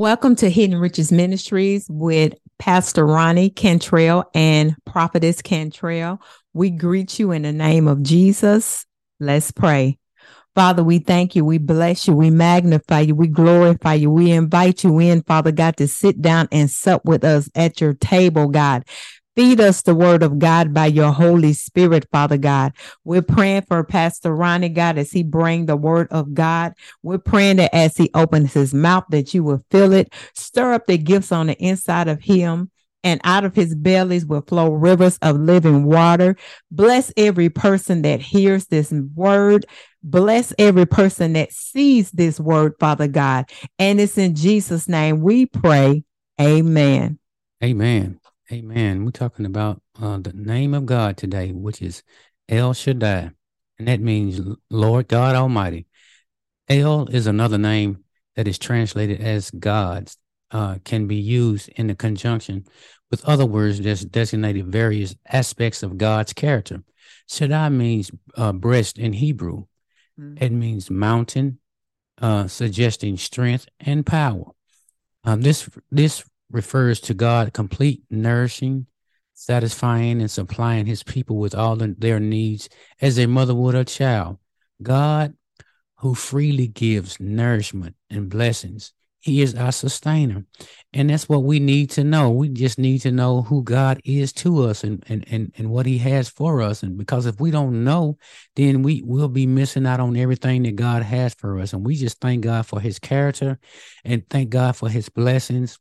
Welcome to Hidden Riches Ministries with Pastor Ronnie Cantrell and Prophetess Cantrell. We greet you in the name of Jesus. Let's pray. Father, we thank you. We bless you. We magnify you. We glorify you. We invite you in, Father God, to sit down and sup with us at your table, God. Feed us the word of God by your Holy Spirit, Father God. We're praying for Pastor Ronnie, God, as he bring the word of God. We're praying that as he opens his mouth, that you will fill it, stir up the gifts on the inside of him and out of his bellies will flow rivers of living water. Bless every person that hears this word. Bless every person that sees this word, Father God. And it's in Jesus' name we pray. Amen. Amen. Amen. We're talking about uh, the name of God today, which is El Shaddai, and that means Lord God Almighty. El is another name that is translated as God's, uh, can be used in the conjunction with other words that designated various aspects of God's character. Shaddai means uh, breast in Hebrew. Mm-hmm. It means mountain, uh, suggesting strength and power. Um, this this refers to God complete nourishing, satisfying, and supplying his people with all their needs as a mother would a child. God, who freely gives nourishment and blessings, he is our sustainer. And that's what we need to know. We just need to know who God is to us and, and, and, and what he has for us. And because if we don't know, then we will be missing out on everything that God has for us. And we just thank God for his character and thank God for his blessings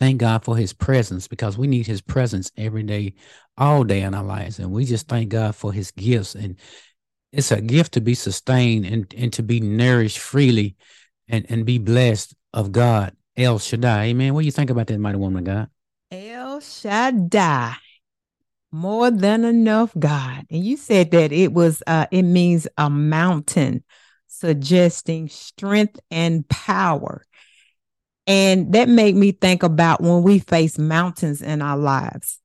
thank God for his presence because we need his presence every day, all day in our lives. And we just thank God for his gifts. And it's a gift to be sustained and, and to be nourished freely and, and be blessed of God. El Shaddai. Amen. What do you think about that, mighty woman of God? El Shaddai. More than enough, God. And you said that it was uh it means a mountain, suggesting strength and power. And that made me think about when we face mountains in our lives.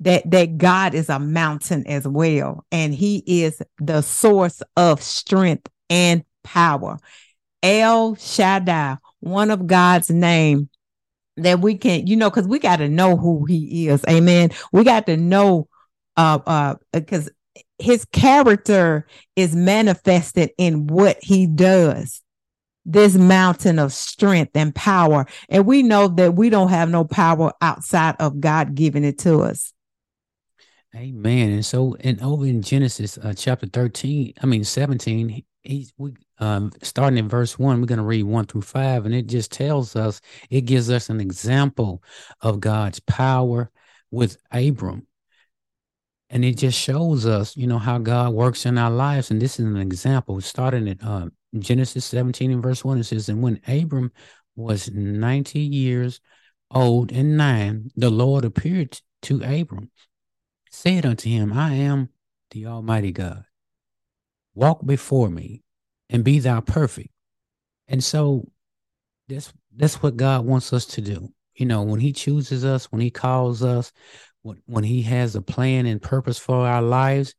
That that God is a mountain as well. And he is the source of strength and power. El Shaddai, one of God's name that we can, you know, because we got to know who he is. Amen. We got to know uh uh because his character is manifested in what he does this mountain of strength and power. And we know that we don't have no power outside of God giving it to us. Amen. And so, and over in Genesis uh, chapter 13, I mean 17, he's we um starting in verse one, we're going to read one through five, and it just tells us, it gives us an example of God's power with Abram. And it just shows us, you know, how God works in our lives. And this is an example, starting at uh, Genesis 17 and verse 1, it says, And when Abram was 90 years old and nine, the Lord appeared to Abram, said unto him, I am the Almighty God. Walk before me and be thou perfect. And so that's that's what God wants us to do. You know, when He chooses us, when He calls us, when, when He has a plan and purpose for our lives,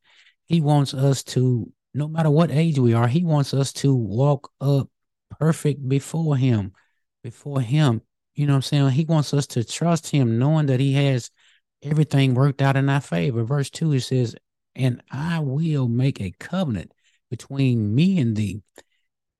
He wants us to no matter what age we are, he wants us to walk up perfect before him, before him. You know what I'm saying? He wants us to trust him, knowing that he has everything worked out in our favor. Verse 2, it says, And I will make a covenant between me and thee,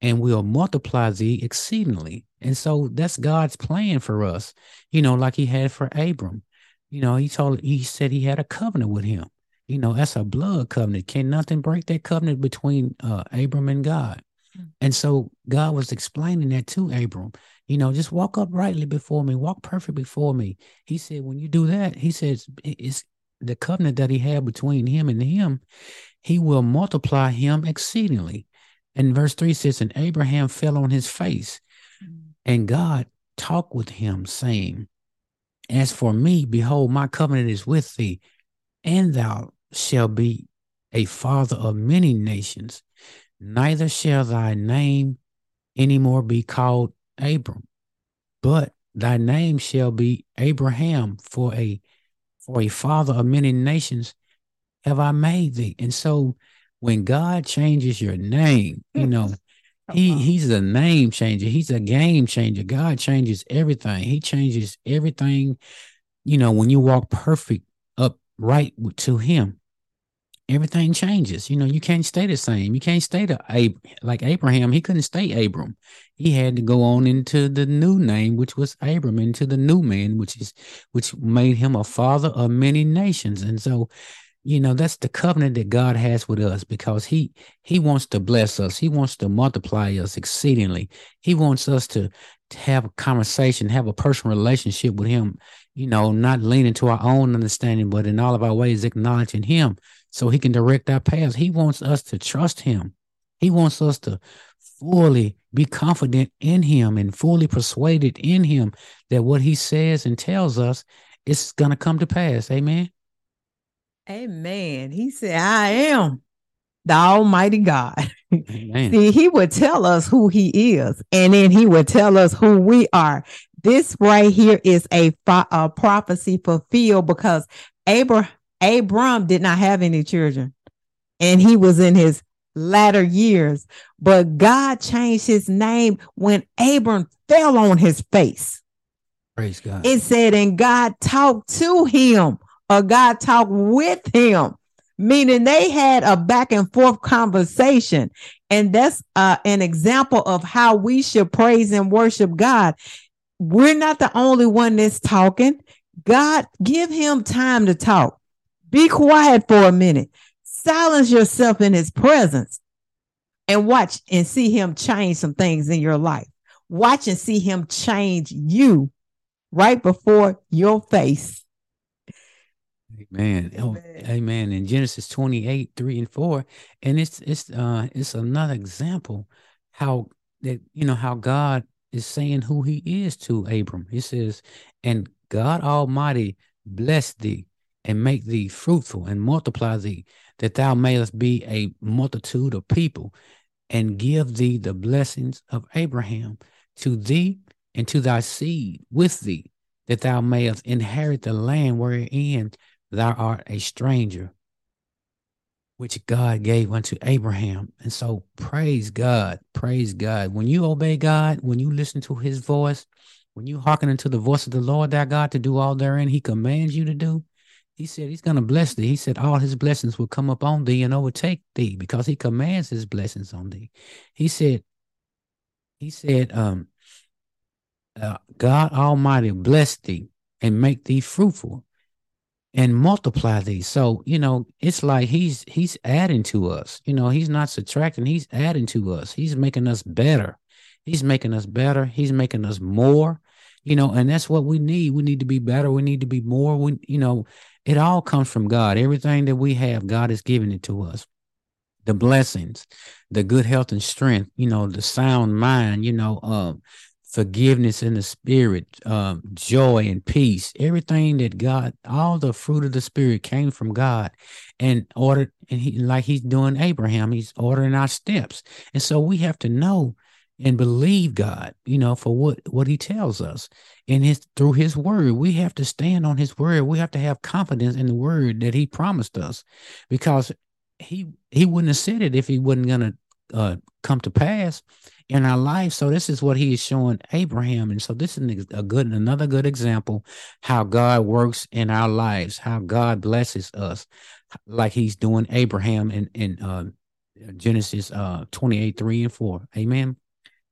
and will multiply thee exceedingly. And so that's God's plan for us, you know, like he had for Abram. You know, he told he said he had a covenant with him you know that's a blood covenant. Can nothing break that covenant between uh, abram and god? Mm-hmm. and so god was explaining that to abram. You know just walk uprightly before me walk perfect before me. He said when you do that he says it's the covenant that he had between him and him he will multiply him exceedingly. And verse 3 says and abraham fell on his face mm-hmm. and god talked with him saying as for me behold my covenant is with thee and thou shall be a father of many nations, neither shall thy name any more be called Abram, but thy name shall be Abraham, for a for a father of many nations have I made thee. And so when God changes your name, you know, He he's a name changer. He's a game changer. God changes everything. He changes everything. You know, when you walk perfect up right to him, everything changes. You know, you can't stay the same. You can't stay the Ab- like Abraham. He couldn't stay Abram. He had to go on into the new name, which was Abram, into the new man, which is which made him a father of many nations. And so you know that's the covenant that god has with us because he he wants to bless us he wants to multiply us exceedingly he wants us to, to have a conversation have a personal relationship with him you know not leaning to our own understanding but in all of our ways acknowledging him so he can direct our paths he wants us to trust him he wants us to fully be confident in him and fully persuaded in him that what he says and tells us is going to come to pass amen Amen. He said, I am the Almighty God. See, he would tell us who he is, and then he would tell us who we are. This right here is a, a prophecy fulfilled because Abraham, Abram did not have any children, and he was in his latter years. But God changed his name when Abram fell on his face. Praise God. It said, and God talked to him or God talked with him, meaning they had a back and forth conversation. And that's uh, an example of how we should praise and worship God. We're not the only one that's talking. God, give him time to talk. Be quiet for a minute. Silence yourself in his presence and watch and see him change some things in your life. Watch and see him change you right before your face. Amen. Oh, amen. In Genesis 28, 3 and 4. And it's it's uh it's another example how that you know how God is saying who he is to Abram. He says, and God Almighty bless thee and make thee fruitful and multiply thee, that thou mayest be a multitude of people, and give thee the blessings of Abraham to thee and to thy seed with thee, that thou mayest inherit the land wherein thou art a stranger, which God gave unto Abraham. And so praise God, praise God. When you obey God, when you listen to his voice, when you hearken unto the voice of the Lord thy God to do all therein he commands you to do, he said he's going to bless thee. He said all his blessings will come upon thee and overtake thee because he commands his blessings on thee. He said, he said, um, uh, God Almighty bless thee and make thee fruitful and multiply thee. So, you know, it's like he's he's adding to us. You know, he's not subtracting, he's adding to us. He's making us better. He's making us better. He's making us more. You know, and that's what we need. We need to be better. We need to be more. We, you know, it all comes from God. Everything that we have, God is giving it to us. The blessings, the good health and strength, you know, the sound mind, you know, um, forgiveness in the spirit, um, joy and peace, everything that God, all the fruit of the spirit came from God and ordered, and he, like he's doing Abraham, he's ordering our steps. And so we have to know and believe God, you know, for what, what he tells us in his, through his word. We have to stand on his word. We have to have confidence in the word that he promised us because he, he wouldn't have said it if he wasn't going to uh, come to pass in our life. So this is what he is showing Abraham. And so this is a good, another good example how God works in our lives, how God blesses us like he's doing Abraham in, in uh, Genesis uh, 28, 3 and 4. Amen.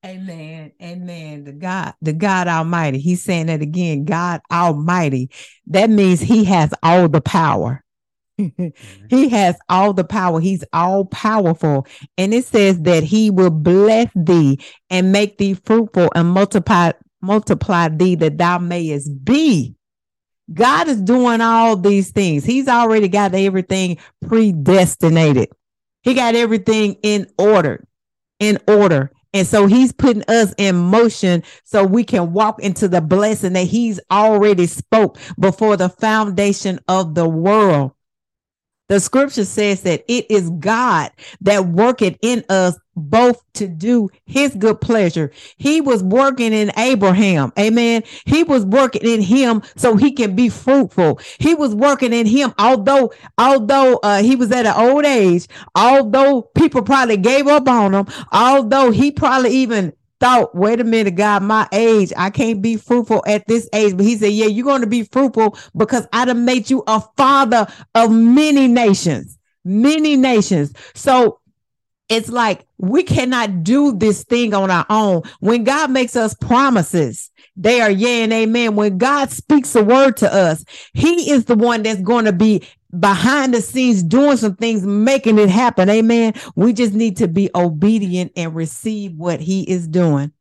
Amen. Amen. The God, the God Almighty. He's saying that again, God Almighty. That means he has all the power. he has all the power. He's all powerful. And it says that he will bless thee and make thee fruitful and multiply multiply thee that thou mayest be. God is doing all these things. He's already got everything predestinated. He got everything in order, in order. And so he's putting us in motion so we can walk into the blessing that he's already spoke before the foundation of the world. The scripture says that it is God that worketh in us both to do his good pleasure. He was working in Abraham. Amen. He was working in him so he can be fruitful. He was working in him, although, although uh, he was at an old age, although people probably gave up on him, although he probably even thought, wait a minute, God, my age, I can't be fruitful at this age. But he said, Yeah, you're going to be fruitful because I done made you a father of many nations, many nations. So it's like we cannot do this thing on our own. When God makes us promises, they are yea and amen. When God speaks a word to us, He is the one that's going to be behind the scenes doing some things, making it happen. Amen. We just need to be obedient and receive what He is doing.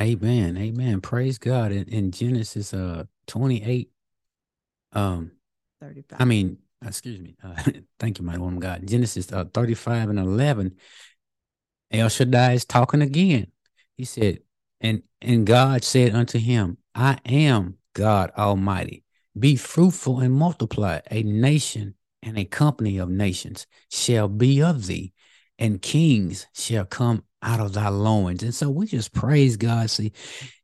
Amen. Amen. Praise God. In, in Genesis uh 28, um 35. I mean, excuse me. Uh, thank you, my woman God. Genesis uh, 35 and 11. El Shaddai is talking again. He said, and and God said unto him, I am God Almighty. Be fruitful and multiply. A nation and a company of nations shall be of thee, and kings shall come out of thy loins. And so we just praise God. See,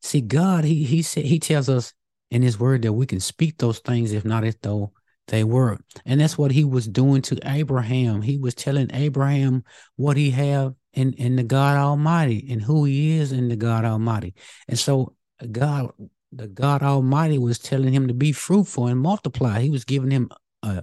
see, God, He He said He tells us in His Word that we can speak those things, if not as though they were. And that's what He was doing to Abraham. He was telling Abraham what He have in, in the God Almighty and who he is in the God Almighty. And so God, the God Almighty was telling him to be fruitful and multiply. He was giving him a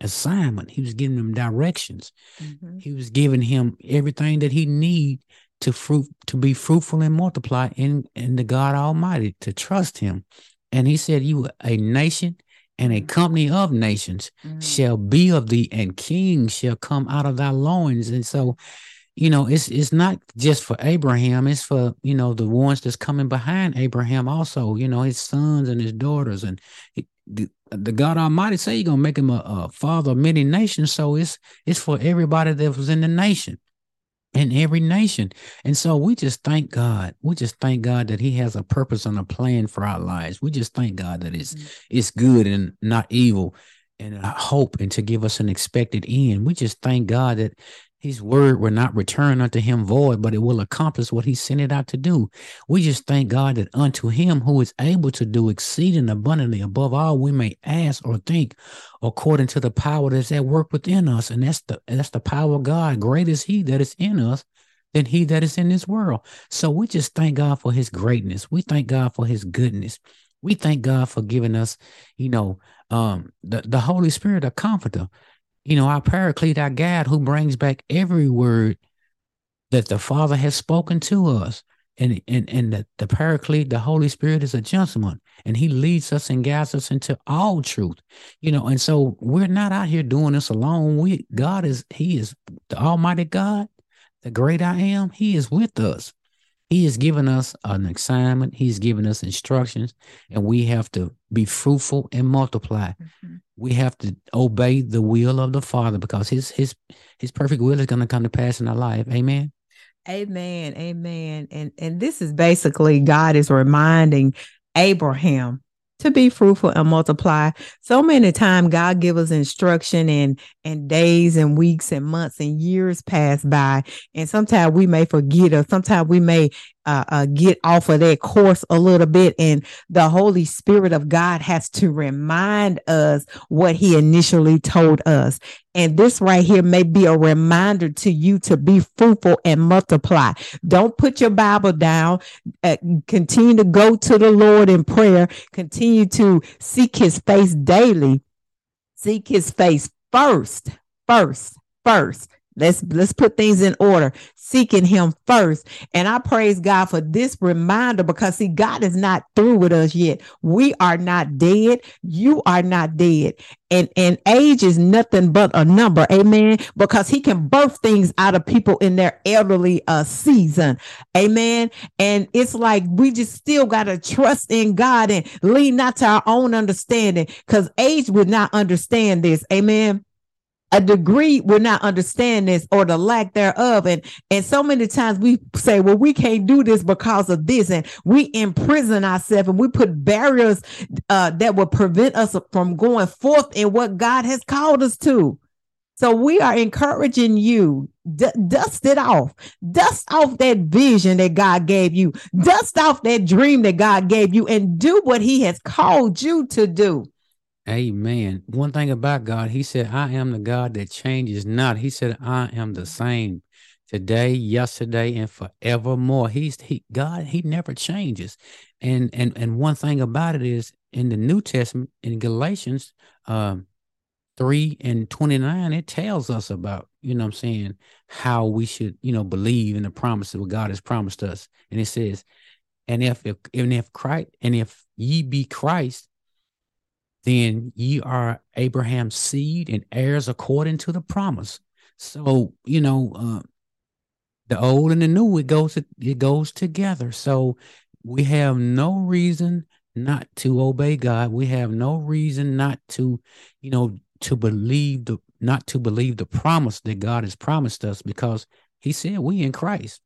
assignment. He was giving him directions. Mm-hmm. He was giving him everything that he need to fruit to be fruitful and multiply in in the God Almighty to trust him. And he said, "You a nation and a mm-hmm. company of nations mm-hmm. shall be of thee, and kings shall come out of thy loins." And so you know, it's it's not just for Abraham, it's for, you know, the ones that's coming behind Abraham also, you know, his sons and his daughters. And he, the, the, God Almighty say you're gonna make him a, a, father of many nations. So it's it's for everybody that was in the nation. In every nation. And so we just thank God. We just thank God that He has a purpose and a plan for our lives. We just thank God that it's mm-hmm. it's good and not evil and hope and to give us an expected end. We just thank God that his word will not return unto him void, but it will accomplish what he sent it out to do. We just thank God that unto him who is able to do exceeding abundantly above all we may ask or think, according to the power that's at work within us. And that's the that's the power of God. Great is he that is in us than he that is in this world. So we just thank God for his greatness. We thank God for his goodness. We thank God for giving us, you know, um, the, the Holy Spirit, a comforter you know, our paraclete, our God, who brings back every word that the Father has spoken to us. And, and, and the, the paraclete, the Holy Spirit is a gentleman and he leads us and guides us into all truth, you know. And so we're not out here doing this alone. We, God is, he is the Almighty God, the great I am. He is with us. He has given us an assignment. He's given us instructions, and we have to be fruitful and multiply. Mm-hmm. We have to obey the will of the Father because His His His perfect will is going to come to pass in our life. Amen. Amen. Amen. And and this is basically God is reminding Abraham to be fruitful and multiply. So many times God give us instruction and and days and weeks and months and years pass by. And sometimes we may forget or sometimes we may uh, uh, get off of that course a little bit. And the Holy Spirit of God has to remind us what he initially told us. And this right here may be a reminder to you to be fruitful and multiply. Don't put your Bible down. Uh, continue to go to the Lord in prayer. Continue to seek his face daily. Seek his face first, first, first. Let's let's put things in order, seeking him first. And I praise God for this reminder because see, God is not through with us yet. We are not dead. You are not dead. And and age is nothing but a number, amen. Because he can birth things out of people in their elderly uh season. Amen. And it's like we just still gotta trust in God and lean not to our own understanding because age would not understand this. Amen a degree will not understand this or the lack thereof and and so many times we say well we can't do this because of this and we imprison ourselves and we put barriers uh, that will prevent us from going forth in what god has called us to So we are encouraging you, d- dust it off. Dust off that vision that God gave you. Dust off that dream that God gave you and do what he has called you to do. Amen. One thing about God, he said, I am the God that changes not. He said, I am the same today, yesterday, and forevermore. He's he God, he never changes. And and and one thing about it is in the New Testament, in Galatians, um, 3 and 29, it tells us about, you know I'm saying, how we should, you know, believe in the promises what God has promised us. And it says, and if, if and if Christ and if ye be Christ, then ye are Abraham's seed and heirs according to the promise. So, you know, uh, the old and the new, it goes it goes together. So we have no reason not to obey God. We have no reason not to, you know, to believe the not to believe the promise that God has promised us because he said we in Christ.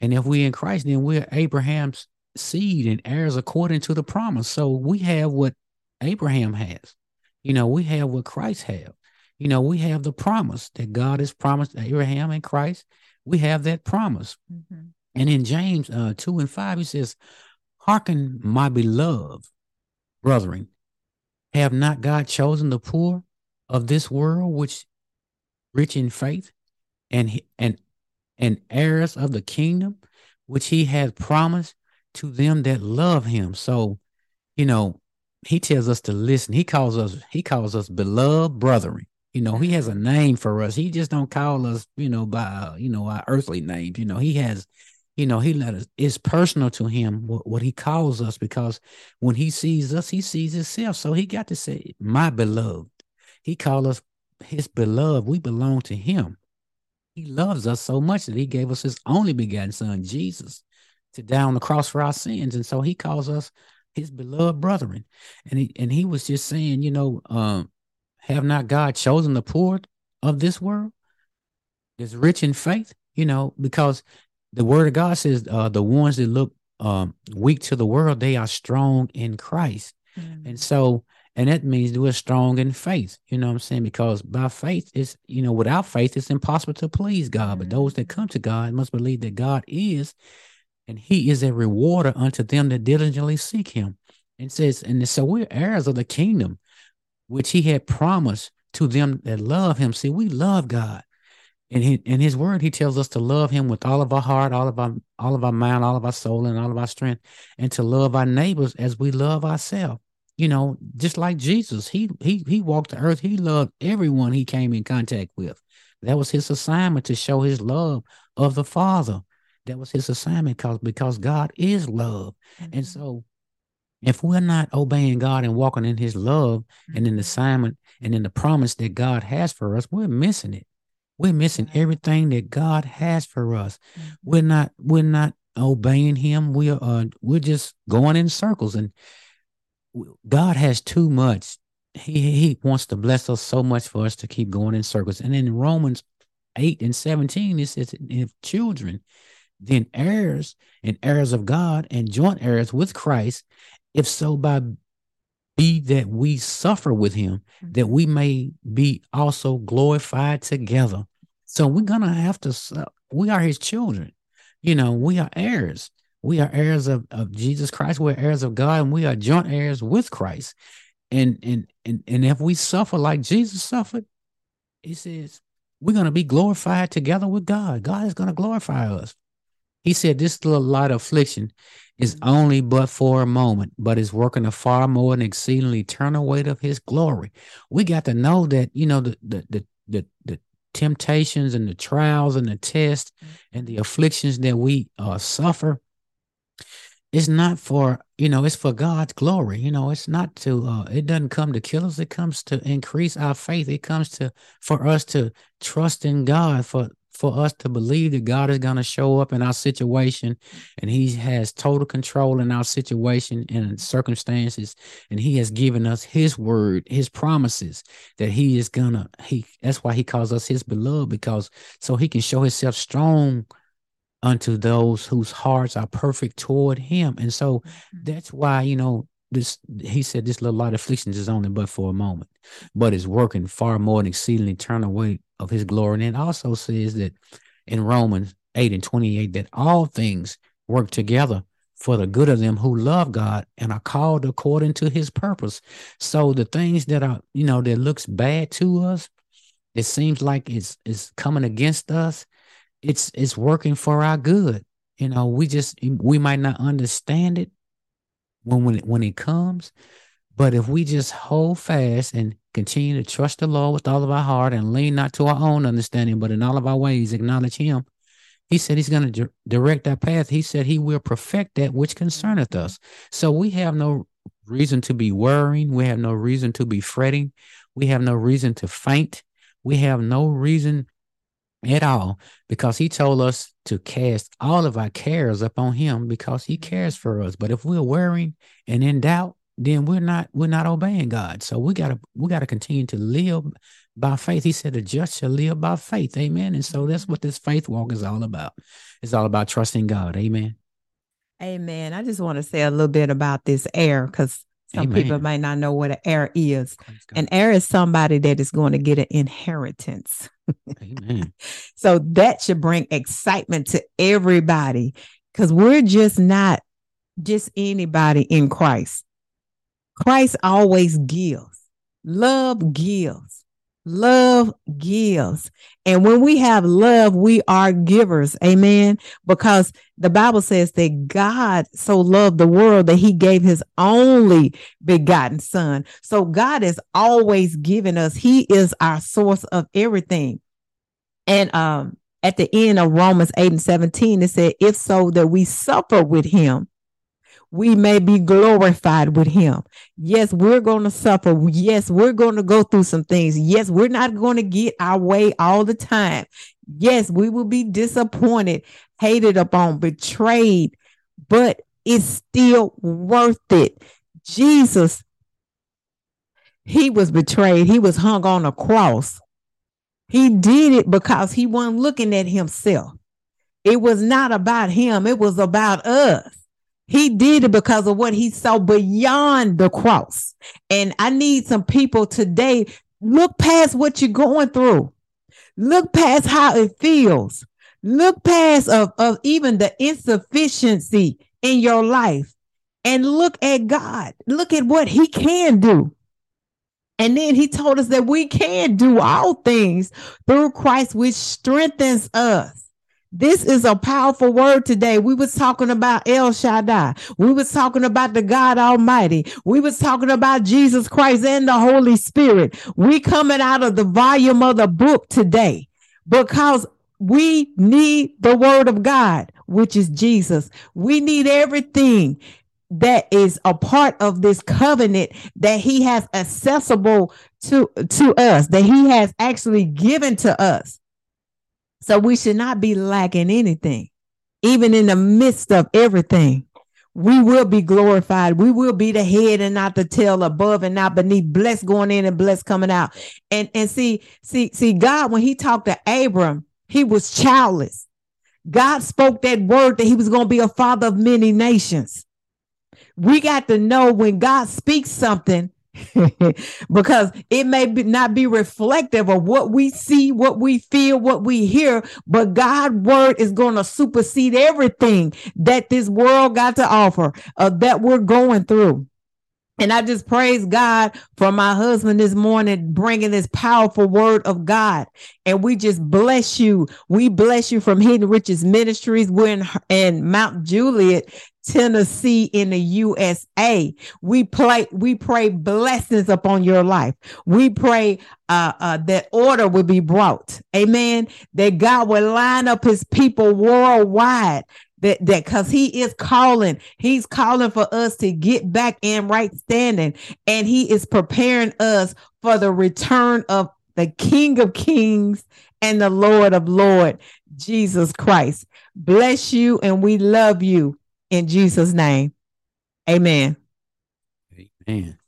And if we in Christ, then we're Abraham's seed and heirs according to the promise. So we have what Abraham has. You know, we have what Christ have. You know, we have the promise that God has promised Abraham and Christ. We have that promise. Mm-hmm. And in James uh, 2 and 5, he says, Hearken, my beloved brethren, have not God chosen the poor of this world, which rich in faith and and and heirs of the kingdom, which he has promised to them that love him. So, you know, he tells us to listen. He calls us, he calls us beloved brethren. You know, he has a name for us. He just don't call us, you know, by uh, you know our earthly names. You know, he has, you know, he let us. It's personal to him what, what he calls us because when he sees us, he sees himself. So he got to say, "My beloved." He called us his beloved. We belong to him. He loves us so much that he gave us his only begotten son, Jesus, to die on the cross for our sins. And so he calls us his beloved brethren. And he and he was just saying, you know, um, have not God chosen the poor of this world? Is rich in faith, you know, because the word of God says uh, the ones that look um, weak to the world, they are strong in Christ. Mm-hmm. And so and that means we're strong in faith. You know what I'm saying? Because by faith, it's, you know, without faith, it's impossible to please God. But those that come to God must believe that God is, and he is a rewarder unto them that diligently seek him. And says, and so we're heirs of the kingdom, which he had promised to them that love him. See, we love God. And he, in his word, he tells us to love him with all of our heart, all of our all of our mind, all of our soul, and all of our strength, and to love our neighbors as we love ourselves you know, just like Jesus, he he he walked the earth. He loved everyone he came in contact with. That was his assignment to show his love of the Father. That was his assignment because because God is love. Mm-hmm. And so if we're not obeying God and walking in his love mm-hmm. and in the assignment and in the promise that God has for us, we're missing it. We're missing everything that God has for us. Mm-hmm. We're not we're not obeying him. We are uh, we're just going in circles and God has too much. He he wants to bless us so much for us to keep going in circles. And in Romans 8 and 17, it says, if children, then heirs and heirs of God and joint heirs with Christ, if so by be that we suffer with him, mm-hmm. that we may be also glorified together. So we're gonna have to we are his children. You know, we are heirs. We are heirs of, of Jesus Christ. We're heirs of God, and we are joint heirs with Christ. And and and and if we suffer like Jesus suffered, he says we're going to be glorified together with God. God is going to glorify us. He said this little light of affliction is mm-hmm. only but for a moment, but is working a far more and exceedingly eternal weight of his glory. We got to know that, you know, the the the the, the temptations and the trials and the tests and the afflictions that we uh, suffer it's not for you know it's for god's glory you know it's not to uh it doesn't come to kill us it comes to increase our faith it comes to for us to trust in god for for us to believe that god is going to show up in our situation and he has total control in our situation and circumstances and he has given us his word his promises that he is gonna he that's why he calls us his beloved because so he can show himself strong unto those whose hearts are perfect toward him. And so mm-hmm. that's why, you know, this he said this little light afflictions is only but for a moment, but is working far more than exceedingly eternal weight of his glory. And it also says that in Romans 8 and 28 that all things work together for the good of them who love God and are called according to his purpose. So the things that are, you know, that looks bad to us, it seems like it's it's coming against us. It's it's working for our good. You know, we just we might not understand it when when it, when it comes, but if we just hold fast and continue to trust the Lord with all of our heart and lean not to our own understanding, but in all of our ways acknowledge Him, he said he's going to direct our path. He said he will perfect that which concerneth us. So we have no reason to be worrying. We have no reason to be fretting. We have no reason to faint. We have no reason at all because he told us to cast all of our cares upon him because he cares for us. But if we're worrying and in doubt, then we're not we're not obeying God. So we gotta we gotta continue to live by faith. He said, the just shall live by faith. Amen. And so that's what this faith walk is all about. It's all about trusting God. Amen. Amen. I just want to say a little bit about this air because some Amen. people might not know what an heir is. An heir is somebody that is going to get an inheritance. Amen. so that should bring excitement to everybody because we're just not just anybody in Christ. Christ always gives. Love gives. Love gives. And when we have love, we are givers. Amen. Because the Bible says that God so loved the world that he gave his only begotten son. So God is always giving us. He is our source of everything. And um at the end of Romans 8 and 17, it said, if so that we suffer with him, we may be glorified with him. Yes, we're going to suffer. Yes, we're going to go through some things. Yes, we're not going to get our way all the time. Yes, we will be disappointed, hated upon, betrayed, but it's still worth it. Jesus, he was betrayed. He was hung on a cross. He did it because he wasn't looking at himself. It was not about him, it was about us. He did it because of what he saw beyond the cross. And I need some people today look past what you're going through. Look past how it feels. Look past of, of even the insufficiency in your life and look at God. Look at what he can do. And then he told us that we can do all things through Christ, which strengthens us. This is a powerful word today. We was talking about El Shaddai. We was talking about the God Almighty. We was talking about Jesus Christ and the Holy Spirit. We coming out of the volume of the book today because we need the word of God, which is Jesus. We need everything that is a part of this covenant that he has accessible to to us that he has actually given to us so we should not be lacking anything, even in the midst of everything. We will be glorified. We will be the head and not the tail, above and not beneath, blessed going in and blessed coming out. And and see, see, see, God, when he talked to Abram, he was childless. God spoke that word that he was going to be a father of many nations. We got to know when God speaks something, because it may be not be reflective of what we see, what we feel, what we hear, but God's word is going to supersede everything that this world got to offer, uh, that we're going through. And I just praise God for my husband this morning bringing this powerful word of God. And we just bless you. We bless you from Hidden Riches Ministries. We're in, in Mount Juliet, Tennessee in the USA. We play, we pray blessings upon your life. We pray uh, uh, that order will be brought. Amen. That God will line up his people worldwide. That that because he is calling, he's calling for us to get back in right standing, and he is preparing us for the return of the King of Kings and the Lord of Lord, Jesus Christ. Bless you, and we love you in Jesus' name. Amen. Amen.